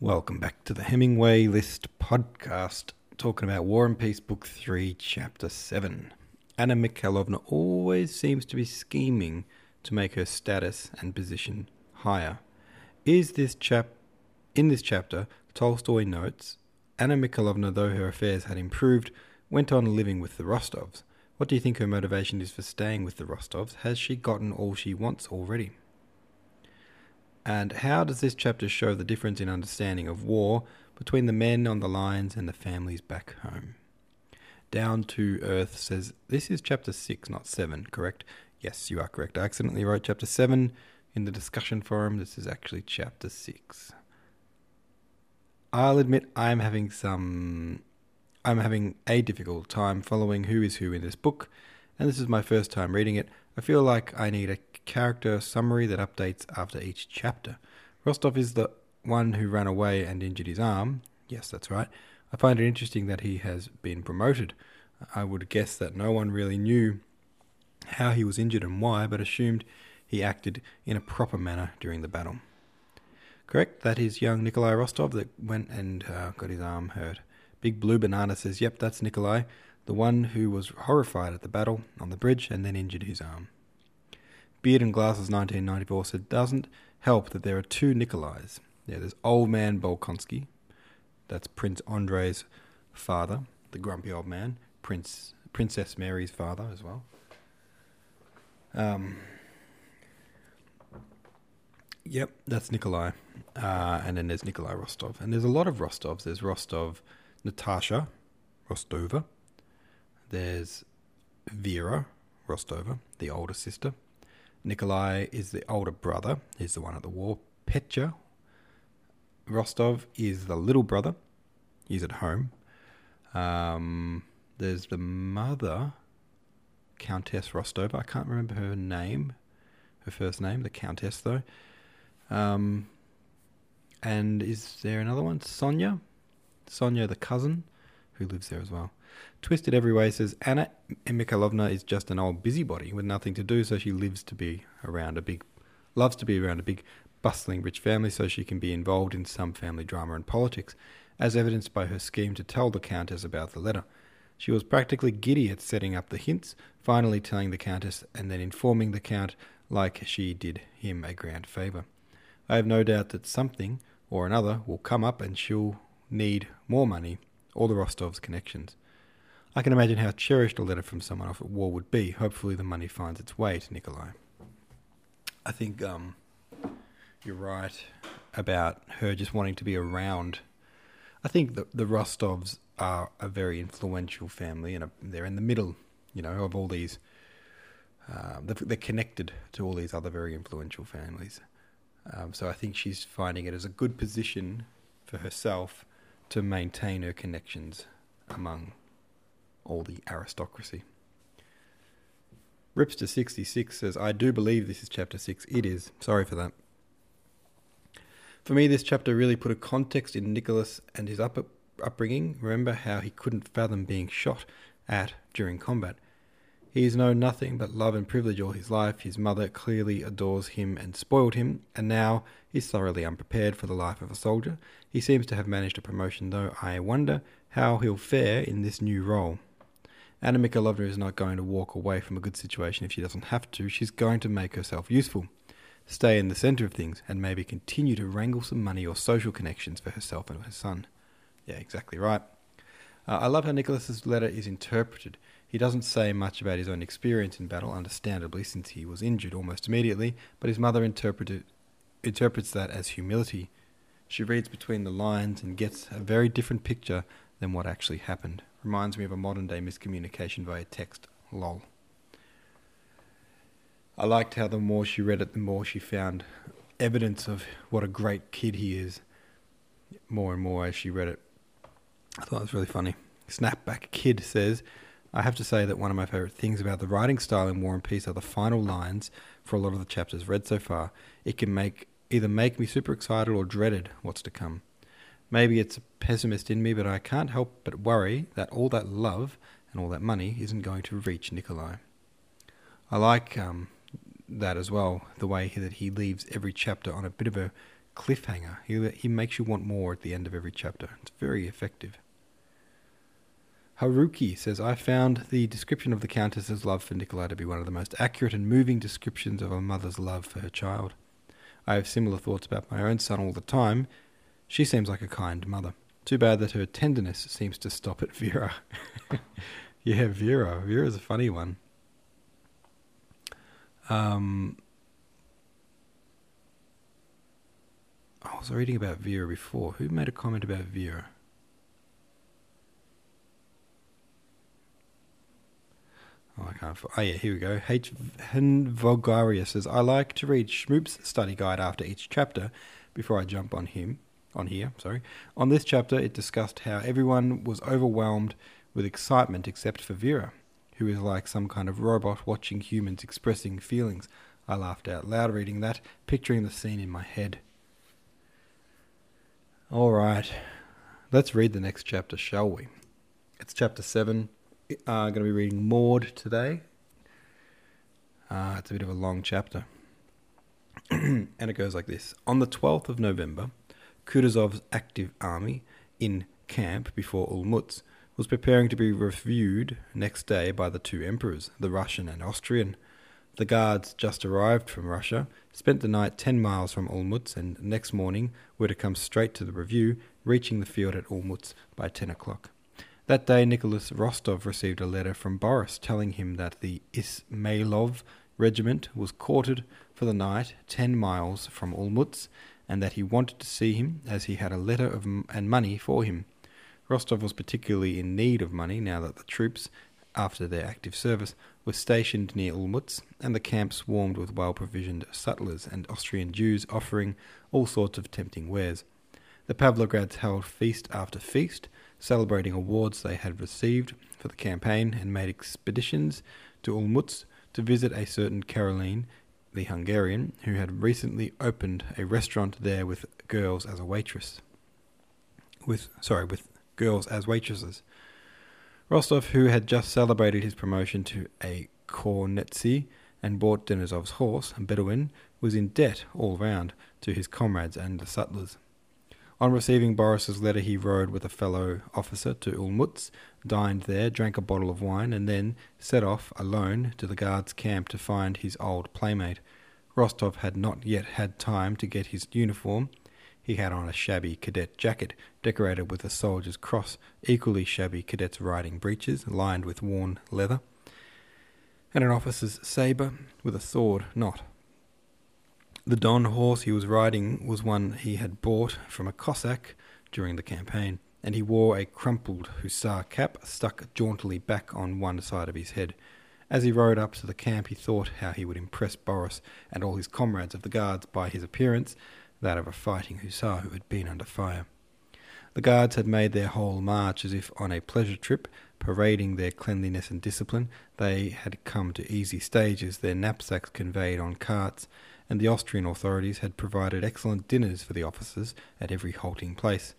Welcome back to the Hemingway List podcast, talking about War and Peace, Book 3, Chapter 7. Anna Mikhailovna always seems to be scheming to make her status and position higher. Is this chap in this chapter, Tolstoy notes, Anna Mikhailovna, though her affairs had improved, went on living with the Rostovs. What do you think her motivation is for staying with the Rostovs? Has she gotten all she wants already? And how does this chapter show the difference in understanding of war between the men on the lines and the families back home? Down to Earth says, This is chapter 6, not 7, correct? Yes, you are correct. I accidentally wrote chapter 7 in the discussion forum. This is actually chapter 6. I'll admit I'm having some. I'm having a difficult time following who is who in this book, and this is my first time reading it. I feel like I need a character summary that updates after each chapter. Rostov is the one who ran away and injured his arm. Yes, that's right. I find it interesting that he has been promoted. I would guess that no one really knew how he was injured and why, but assumed he acted in a proper manner during the battle. Correct, that is young Nikolai Rostov that went and uh, got his arm hurt. Big Blue Banana says, Yep, that's Nikolai, the one who was horrified at the battle on the bridge and then injured his arm. Beard and Glasses 1994 said, Doesn't help that there are two Nikolais. Yeah, there's Old Man Bolkonsky, that's Prince Andrei's father, the grumpy old man, Prince Princess Mary's father as well. Um, yep, that's Nikolai. Uh, and then there's Nikolai Rostov. And there's a lot of Rostovs. There's Rostov Natasha Rostova. There's Vera Rostova, the older sister. Nikolai is the older brother. He's the one at the war. Petya Rostov is the little brother. He's at home. Um, there's the mother, Countess Rostova. I can't remember her name, her first name, the Countess, though. Um, and is there another one? Sonia? Sonia, the cousin, who lives there as well. Twisted Every Way says Anna Mikhailovna is just an old busybody with nothing to do, so she lives to be around a big, loves to be around a big, bustling rich family so she can be involved in some family drama and politics, as evidenced by her scheme to tell the Countess about the letter. She was practically giddy at setting up the hints, finally telling the Countess, and then informing the Count like she did him a grand favour. I have no doubt that something or another will come up and she'll need more money, or the Rostov's connections. I can imagine how cherished a letter from someone off at war would be. Hopefully, the money finds its way to Nikolai. I think um, you're right about her just wanting to be around. I think the, the Rostovs are a very influential family, and they're in the middle, you know, of all these. Uh, they're, connected to all these other very influential families. Um, so I think she's finding it as a good position for herself to maintain her connections among all the aristocracy. Ripster66 says, I do believe this is chapter 6. It is. Sorry for that. For me, this chapter really put a context in Nicholas and his up- upbringing. Remember how he couldn't fathom being shot at during combat. He has known nothing but love and privilege all his life. His mother clearly adores him and spoiled him, and now he's thoroughly unprepared for the life of a soldier. He seems to have managed a promotion, though I wonder how he'll fare in this new role. Anna Mikhailovna is not going to walk away from a good situation if she doesn't have to. She's going to make herself useful, stay in the centre of things, and maybe continue to wrangle some money or social connections for herself and her son. Yeah, exactly right. Uh, I love how Nicholas's letter is interpreted. He doesn't say much about his own experience in battle, understandably, since he was injured almost immediately, but his mother interprets that as humility. She reads between the lines and gets a very different picture than what actually happened. Reminds me of a modern day miscommunication via text. Lol. I liked how the more she read it, the more she found evidence of what a great kid he is. More and more as she read it. I thought it was really funny. Snapback Kid says, I have to say that one of my favourite things about the writing style in War and Peace are the final lines for a lot of the chapters read so far. It can make either make me super excited or dreaded what's to come. Maybe it's a pessimist in me, but I can't help but worry that all that love and all that money isn't going to reach Nikolai. I like um, that as well, the way that he leaves every chapter on a bit of a cliffhanger. He, he makes you want more at the end of every chapter. It's very effective. Haruki says, I found the description of the Countess's love for Nikolai to be one of the most accurate and moving descriptions of a mother's love for her child. I have similar thoughts about my own son all the time. She seems like a kind mother. Too bad that her tenderness seems to stop at Vera. yeah, Vera. Vera's a funny one. Um, I was reading about Vera before. Who made a comment about Vera? Oh, I can't. Oh, yeah, here we go. H. Henvogaria says, I like to read Shmoop's study guide after each chapter before I jump on him. On here, sorry. On this chapter, it discussed how everyone was overwhelmed with excitement except for Vera, who is like some kind of robot watching humans expressing feelings. I laughed out loud reading that, picturing the scene in my head. All right, let's read the next chapter, shall we? It's chapter 7 uh, going to be reading Maude today. Uh, it's a bit of a long chapter. and it goes like this On the 12th of November, Kutuzov's active army in camp before Olmutz was preparing to be reviewed next day by the two emperors, the Russian and Austrian. The guards just arrived from Russia, spent the night ten miles from Olmutz, and next morning were to come straight to the review, reaching the field at Olmutz by ten o'clock. That day, Nicholas Rostov received a letter from Boris telling him that the Ismailov regiment was quartered for the night ten miles from Olmutz, and that he wanted to see him as he had a letter of m- and money for him. Rostov was particularly in need of money now that the troops, after their active service, were stationed near Olmutz, and the camp swarmed with well provisioned sutlers and Austrian Jews offering all sorts of tempting wares. The Pavlograds held feast after feast, celebrating awards they had received for the campaign, and made expeditions to Olmutz to visit a certain Caroline, the Hungarian, who had recently opened a restaurant there with girls as a waitress. With sorry, with girls as waitresses. Rostov, who had just celebrated his promotion to a cornetcy and bought Denisov's horse, Bedouin, was in debt all round to his comrades and the sutlers. On receiving Boris's letter, he rode with a fellow officer to Olmutz, dined there, drank a bottle of wine, and then set off alone to the guard's camp to find his old playmate. Rostov had not yet had time to get his uniform. He had on a shabby cadet jacket decorated with a soldier's cross, equally shabby cadet's riding breeches lined with worn leather, and an officer's sabre with a sword knot the Don horse he was riding was one he had bought from a Cossack during the campaign, and he wore a crumpled hussar cap stuck jauntily back on one side of his head. As he rode up to the camp, he thought how he would impress Boris and all his comrades of the guards by his appearance, that of a fighting hussar who had been under fire. The guards had made their whole march as if on a pleasure trip, parading their cleanliness and discipline. They had come to easy stages, their knapsacks conveyed on carts, and the Austrian authorities had provided excellent dinners for the officers at every halting place.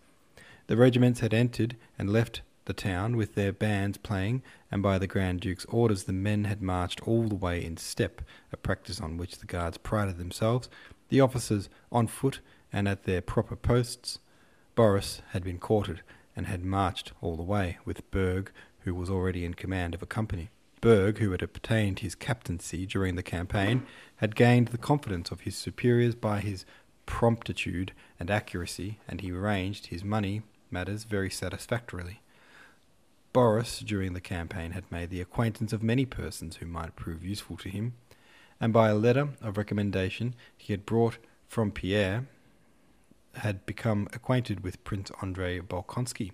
The regiments had entered and left the town with their bands playing, and by the Grand Duke's orders the men had marched all the way in step, a practice on which the guards prided themselves, the officers on foot and at their proper posts. Boris had been quartered and had marched all the way, with Berg, who was already in command of a company. Berg, who had obtained his captaincy during the campaign, had gained the confidence of his superiors by his promptitude and accuracy, and he arranged his money matters very satisfactorily. Boris, during the campaign, had made the acquaintance of many persons who might prove useful to him, and by a letter of recommendation he had brought from Pierre, had become acquainted with Prince Andrei Bolkonsky,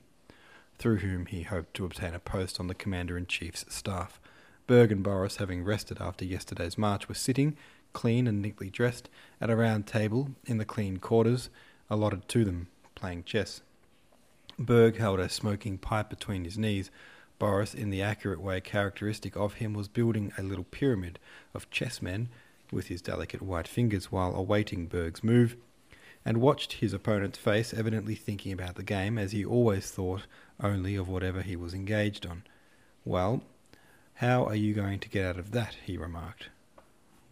through whom he hoped to obtain a post on the commander in chief's staff. Berg and Boris, having rested after yesterday's march, were sitting, clean and neatly dressed, at a round table in the clean quarters allotted to them, playing chess. Berg held a smoking pipe between his knees. Boris, in the accurate way characteristic of him, was building a little pyramid of chessmen with his delicate white fingers while awaiting Berg's move, and watched his opponent's face, evidently thinking about the game, as he always thought only of whatever he was engaged on. Well, how are you going to get out of that? he remarked.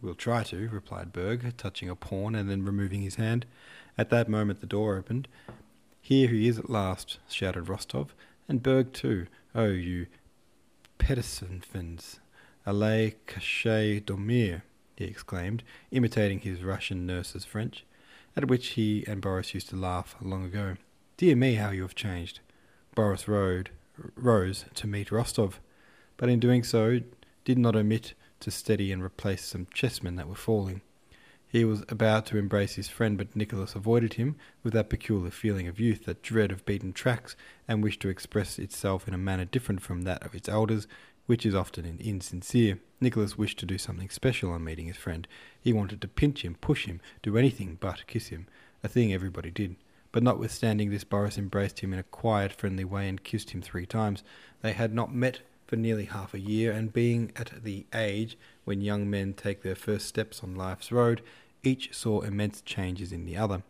We'll try to, replied Berg, touching a pawn and then removing his hand. At that moment the door opened. Here he is at last, shouted Rostov, and Berg too. Oh, you Petesonfins, allez cacher dormir, he exclaimed, imitating his Russian nurse's French, at which he and Boris used to laugh long ago. Dear me, how you have changed. Boris rode, rose to meet Rostov, but in doing so did not omit to steady and replace some chessmen that were falling. He was about to embrace his friend, but Nicholas avoided him with that peculiar feeling of youth, that dread of beaten tracks, and wished to express itself in a manner different from that of its elders, which is often insincere. Nicholas wished to do something special on meeting his friend. He wanted to pinch him, push him, do anything but kiss him, a thing everybody did. But notwithstanding this, Boris embraced him in a quiet, friendly way and kissed him three times. They had not met for nearly half a year, and being at the age when young men take their first steps on life's road, each saw immense changes in the other,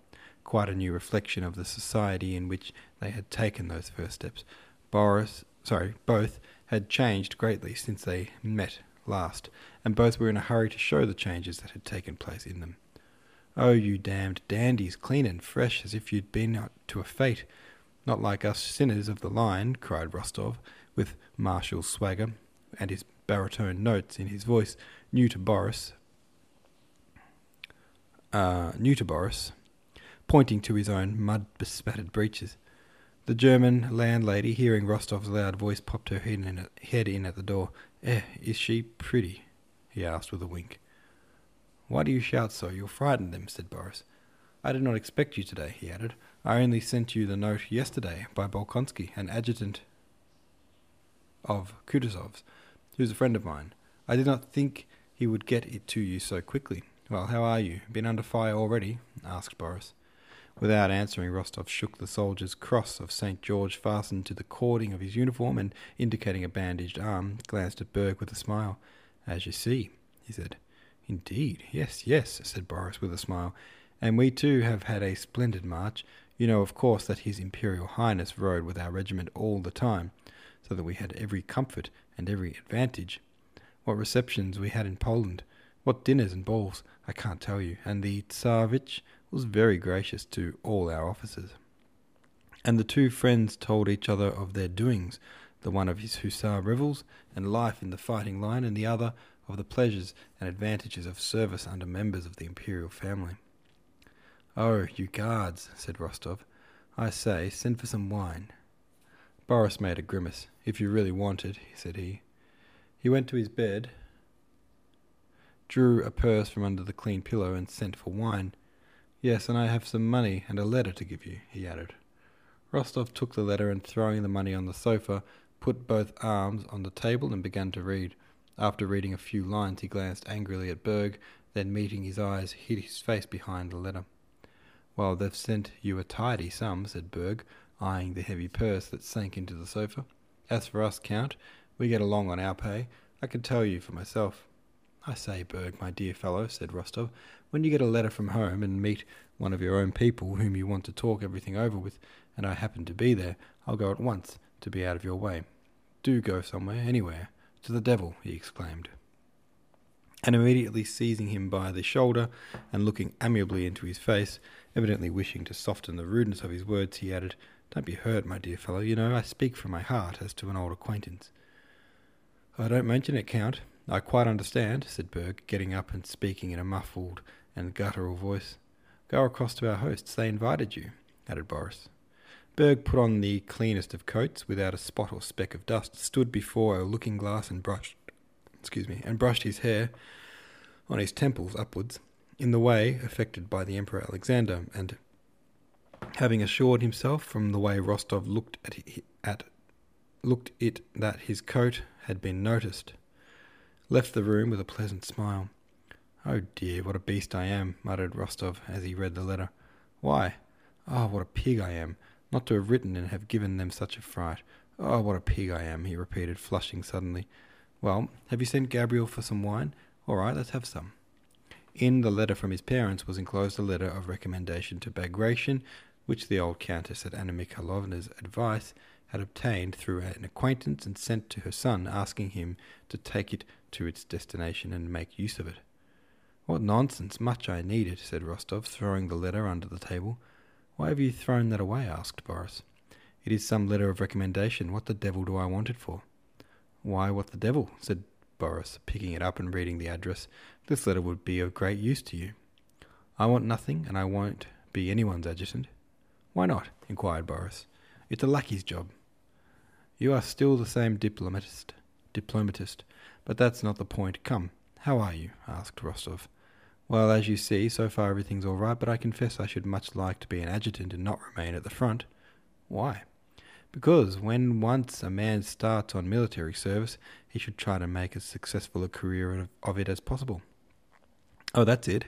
quite a new reflection of the society in which they had taken those first steps. Boris, sorry, both had changed greatly since they met last, and both were in a hurry to show the changes that had taken place in them. Oh, you damned dandies, clean and fresh as if you'd been out to a fete. Not like us sinners of the line, cried Rostov, with martial swagger, and his baritone notes in his voice, new to Boris, uh, new to Boris, pointing to his own mud bespattered breeches. The German landlady, hearing Rostov's loud voice, popped her head in, head in at the door. Eh, is she pretty? he asked with a wink. Why do you shout so? You'll frighten them, said Boris. I did not expect you today, he added. I only sent you the note yesterday by Bolkonsky, an adjutant of Kutuzov's, who's a friend of mine. I did not think he would get it to you so quickly. Well, how are you? Been under fire already? asked Boris. Without answering, Rostov shook the soldier's cross of St. George fastened to the cording of his uniform and, indicating a bandaged arm, glanced at Berg with a smile. As you see, he said. Indeed, yes, yes, said Boris with a smile. And we too have had a splendid march. You know, of course, that His Imperial Highness rode with our regiment all the time, so that we had every comfort and every advantage. What receptions we had in Poland! What dinners and balls, I can't tell you, and the Tsarevich was very gracious to all our officers. And the two friends told each other of their doings, the one of his hussar revels and life in the fighting line, and the other of the pleasures and advantages of service under members of the imperial family. Oh, you guards, said Rostov. I say, send for some wine. Boris made a grimace. If you really want it, said he. He went to his bed drew a purse from under the clean pillow, and sent for wine. Yes, and I have some money and a letter to give you, he added. Rostov took the letter and, throwing the money on the sofa, put both arms on the table and began to read. After reading a few lines, he glanced angrily at Berg, then, meeting his eyes, hid his face behind the letter. Well, they've sent you a tidy sum, said Berg, eyeing the heavy purse that sank into the sofa. As for us, Count, we get along on our pay. I can tell you for myself. I say, Berg, my dear fellow, said Rostov, when you get a letter from home and meet one of your own people whom you want to talk everything over with, and I happen to be there, I'll go at once to be out of your way. Do go somewhere, anywhere. To the devil, he exclaimed. And immediately seizing him by the shoulder and looking amiably into his face, evidently wishing to soften the rudeness of his words, he added, Don't be hurt, my dear fellow. You know, I speak from my heart as to an old acquaintance. I don't mention it, Count, I quite understand, said Berg, getting up and speaking in a muffled and guttural voice. Go across to our hosts. They invited you, added Boris. Berg put on the cleanest of coats, without a spot or speck of dust, stood before a looking glass and brushed, excuse me, and brushed his hair on his temples upwards, in the way affected by the Emperor Alexander, and having assured himself from the way Rostov looked at, at looked it that his coat had been noticed, left the room with a pleasant smile. Oh dear, what a beast I am, muttered Rostov as he read the letter. Why? Oh, what a pig I am, not to have written and have given them such a fright. Oh, what a pig I am, he repeated, flushing suddenly. Well, have you sent Gabriel for some wine? All right, let's have some. In the letter from his parents was enclosed a letter of recommendation to Bagration, which the old countess at Anna Mikhailovna's advice had obtained through an acquaintance and sent to her son, asking him to take it to its destination and make use of it. What nonsense! Much I need it, said Rostov, throwing the letter under the table. Why have you thrown that away? asked Boris. It is some letter of recommendation. What the devil do I want it for? Why, what the devil? said Boris, picking it up and reading the address. This letter would be of great use to you. I want nothing, and I won't be anyone's adjutant. Why not? inquired Boris. It's a lackey's job. You are still the same diplomatist, diplomatist, but that's not the point. Come, how are you? asked Rostov. Well, as you see, so far everything's all right, but I confess I should much like to be an adjutant and not remain at the front. Why? Because when once a man starts on military service, he should try to make as successful a career of it as possible. Oh, that's it,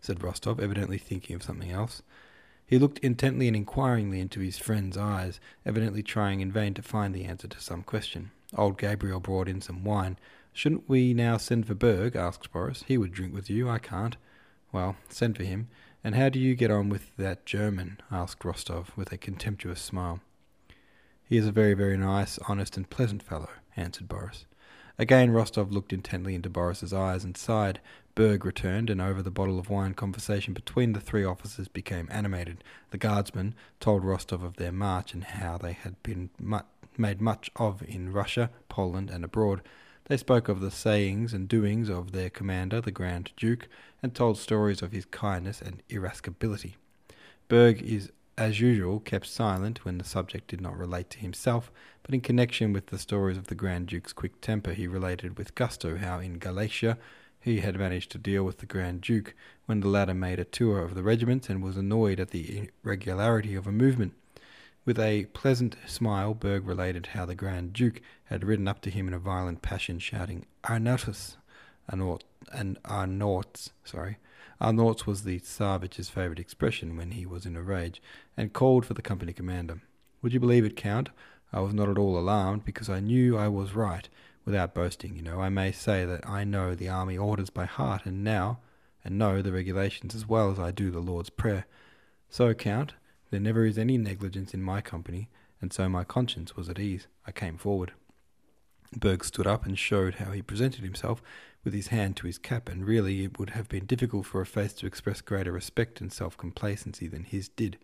said Rostov, evidently thinking of something else. He looked intently and inquiringly into his friend's eyes, evidently trying in vain to find the answer to some question. Old Gabriel brought in some wine. Shouldn't we now send for Berg? asked Boris. He would drink with you. I can't. Well, send for him. And how do you get on with that German? asked Rostov, with a contemptuous smile. He is a very, very nice, honest, and pleasant fellow, answered Boris. Again Rostov looked intently into Boris's eyes and sighed. Berg returned, and over the bottle of wine conversation between the three officers became animated. The guardsmen told Rostov of their march and how they had been mu- made much of in Russia, Poland, and abroad. They spoke of the sayings and doings of their commander, the Grand Duke, and told stories of his kindness and irascibility. Berg is as usual, kept silent when the subject did not relate to himself, but in connection with the stories of the Grand Duke's quick temper, he related with gusto how in Galicia he had managed to deal with the Grand Duke when the latter made a tour of the regiment and was annoyed at the irregularity of a movement. With a pleasant smile, Berg related how the Grand Duke had ridden up to him in a violent passion, shouting "Arnautus!" Arnaut, and Arnauts, sorry, Arnauts was the Tsarevich's favourite expression when he was in a rage, and called for the company commander. Would you believe it, Count? I was not at all alarmed, because I knew I was right. Without boasting, you know, I may say that I know the army orders by heart, and now, and know the regulations as well as I do the Lord's Prayer. So, Count, there never is any negligence in my company, and so my conscience was at ease. I came forward. Berg stood up and showed how he presented himself, with his hand to his cap, and really it would have been difficult for a face to express greater respect and self complacency than his did.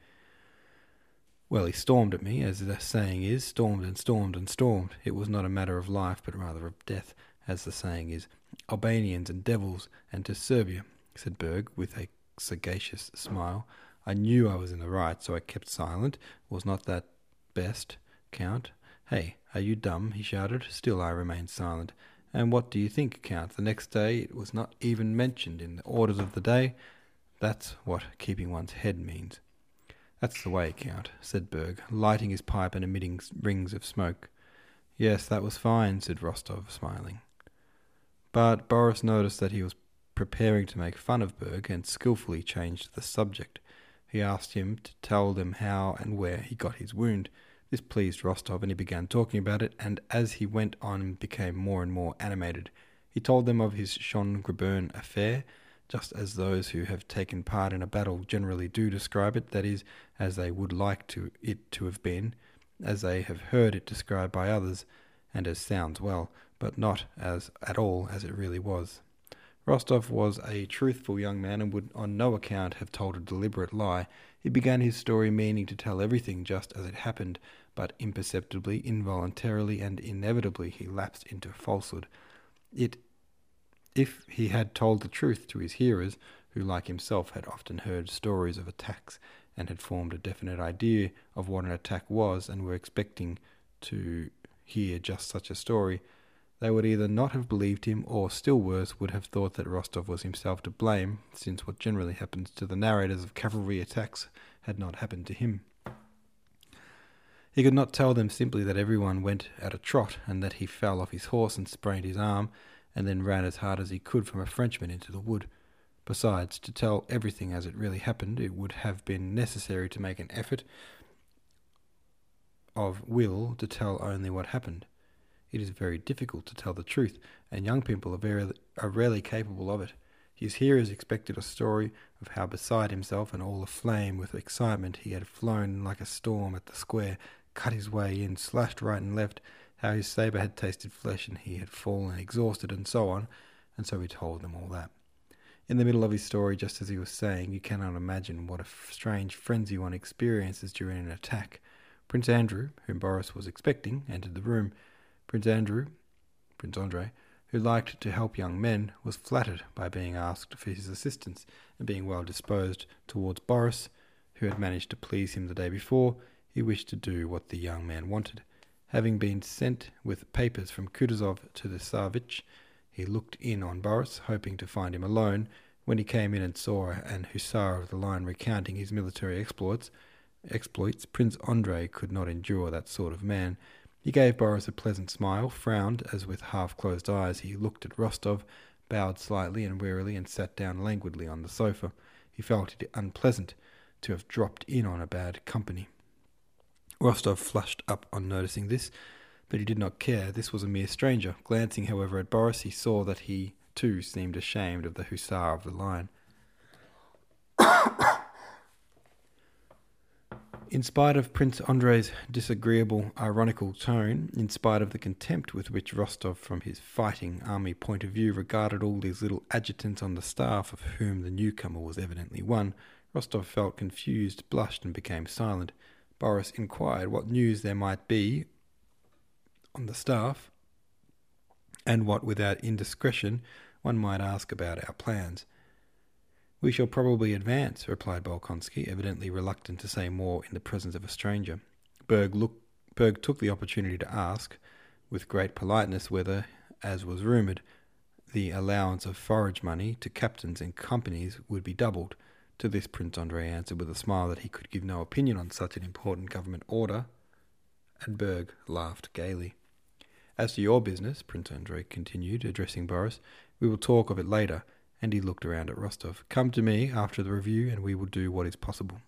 Well, he stormed at me, as the saying is, stormed and stormed and stormed. It was not a matter of life, but rather of death, as the saying is. Albanians and devils, and to Siberia, said Berg, with a sagacious smile. I knew I was in the right, so I kept silent. Was not that best, Count? Hey, are you dumb? he shouted. Still I remained silent. And what do you think, Count? The next day it was not even mentioned in the orders of the day. That's what keeping one's head means. That's the way, Count, said Berg, lighting his pipe and emitting rings of smoke. Yes, that was fine, said Rostov, smiling. But Boris noticed that he was preparing to make fun of Berg and skilfully changed the subject. He asked him to tell them how and where he got his wound. This pleased Rostov, and he began talking about it, and as he went on became more and more animated. He told them of his Schön-Grabern affair, just as those who have taken part in a battle generally do describe it, that is, as they would like to it to have been, as they have heard it described by others, and as sounds well, but not as at all as it really was. Rostov was a truthful young man and would on no account have told a deliberate lie. He began his story meaning to tell everything just as it happened, but imperceptibly, involuntarily, and inevitably he lapsed into falsehood. It, if he had told the truth to his hearers, who like himself had often heard stories of attacks and had formed a definite idea of what an attack was and were expecting to hear just such a story, they would either not have believed him, or, still worse, would have thought that Rostov was himself to blame, since what generally happens to the narrators of cavalry attacks had not happened to him. He could not tell them simply that everyone went at a trot, and that he fell off his horse and sprained his arm, and then ran as hard as he could from a Frenchman into the wood. Besides, to tell everything as it really happened, it would have been necessary to make an effort of will to tell only what happened. It is very difficult to tell the truth, and young people are, very, are rarely capable of it. His hearers expected a story of how, beside himself and all aflame with excitement, he had flown like a storm at the square, cut his way in, slashed right and left, how his sabre had tasted flesh and he had fallen exhausted, and so on, and so he told them all that. In the middle of his story, just as he was saying, you cannot imagine what a strange frenzy one experiences during an attack. Prince Andrew, whom Boris was expecting, entered the room. Prince Andrew, Prince Andrei, who liked to help young men, was flattered by being asked for his assistance, and being well disposed towards Boris, who had managed to please him the day before, he wished to do what the young man wanted. Having been sent with papers from Kutuzov to the Tsarevich, he looked in on Boris, hoping to find him alone. When he came in and saw an hussar of the line recounting his military exploits, exploits, Prince Andrei could not endure that sort of man, he gave Boris a pleasant smile, frowned as with half closed eyes he looked at Rostov, bowed slightly and wearily, and sat down languidly on the sofa. He felt it unpleasant to have dropped in on a bad company. Rostov flushed up on noticing this, but he did not care. This was a mere stranger. Glancing, however, at Boris, he saw that he, too, seemed ashamed of the hussar of the line. In spite of Prince Andrei's disagreeable, ironical tone, in spite of the contempt with which Rostov, from his fighting army point of view, regarded all these little adjutants on the staff, of whom the newcomer was evidently one, Rostov felt confused, blushed, and became silent. Boris inquired what news there might be on the staff, and what, without indiscretion, one might ask about our plans. We shall probably advance, replied Bolkonsky, evidently reluctant to say more in the presence of a stranger. Berg, look, Berg took the opportunity to ask, with great politeness, whether, as was rumoured, the allowance of forage money to captains and companies would be doubled. To this Prince Andrei answered with a smile that he could give no opinion on such an important government order, and Berg laughed gaily. As to your business, Prince Andrei continued, addressing Boris, we will talk of it later and he looked around at Rostov. Come to me after the review, and we will do what is possible.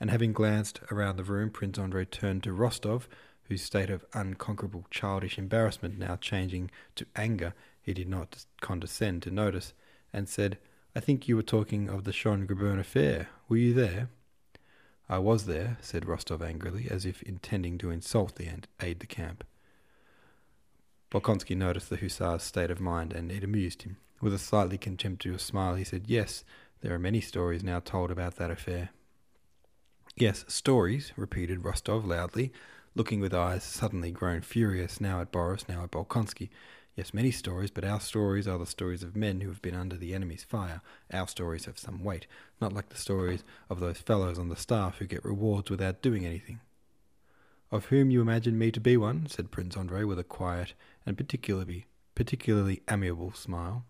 And having glanced around the room, Prince Andrei turned to Rostov, whose state of unconquerable childish embarrassment now changing to anger he did not condescend to notice, and said, I think you were talking of the Schön-Grabern affair. Were you there? I was there, said Rostov angrily, as if intending to insult the aide de camp. Bolkonsky noticed the hussar's state of mind, and it amused him. With a slightly contemptuous smile, he said, Yes, there are many stories now told about that affair. Yes, stories, repeated Rostov loudly, looking with eyes suddenly grown furious, now at Boris, now at Bolkonsky. Yes, many stories, but our stories are the stories of men who have been under the enemy's fire. Our stories have some weight, not like the stories of those fellows on the staff who get rewards without doing anything. Of whom you imagine me to be one, said Prince Andrei with a quiet and particularly particularly amiable smile.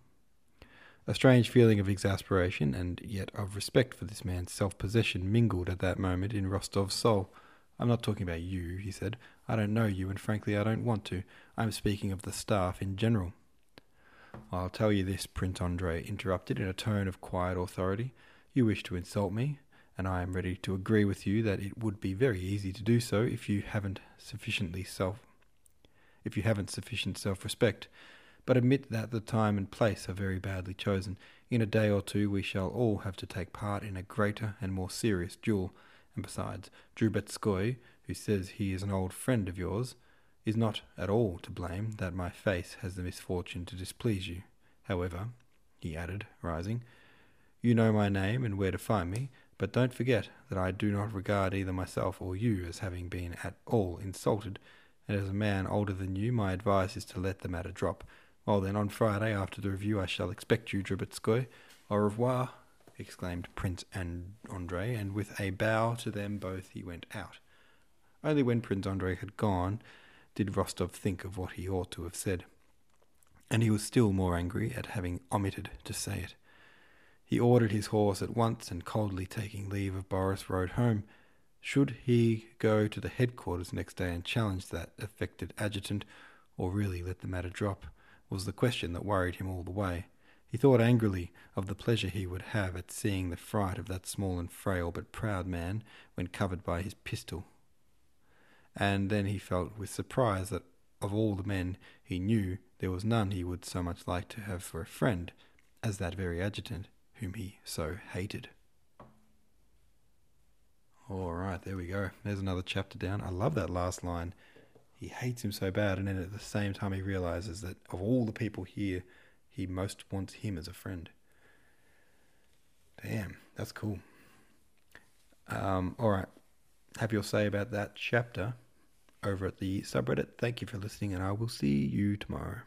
A strange feeling of exasperation and yet of respect for this man's self possession mingled at that moment in Rostov's soul. I'm not talking about you, he said. I don't know you, and frankly, I don't want to. I'm speaking of the staff in general. I'll tell you this, Prince Andrei interrupted in a tone of quiet authority. You wish to insult me, and I am ready to agree with you that it would be very easy to do so if you haven't sufficiently self if you haven't sufficient self respect but admit that the time and place are very badly chosen. In a day or two we shall all have to take part in a greater and more serious duel, and besides, Drubetskoy, who says he is an old friend of yours, is not at all to blame that my face has the misfortune to displease you. However, he added, rising, you know my name and where to find me, but don't forget that I do not regard either myself or you as having been at all insulted, and as a man older than you, my advice is to let the matter drop well then, on Friday after the review, I shall expect you, Drubetskoy. Au revoir, exclaimed Prince and Andrei, and with a bow to them both he went out. Only when Prince Andrei had gone did Rostov think of what he ought to have said, and he was still more angry at having omitted to say it. He ordered his horse at once, and coldly taking leave of Boris, rode home. Should he go to the headquarters next day and challenge that affected adjutant, or really let the matter drop? Was the question that worried him all the way. He thought angrily of the pleasure he would have at seeing the fright of that small and frail but proud man when covered by his pistol. And then he felt with surprise that of all the men he knew there was none he would so much like to have for a friend as that very adjutant whom he so hated. All right, there we go. There's another chapter down. I love that last line he hates him so bad, and then at the same time he realizes that of all the people here, he most wants him as a friend. Damn, that's cool. Um, all right. Have your say about that chapter over at the subreddit. Thank you for listening, and I will see you tomorrow.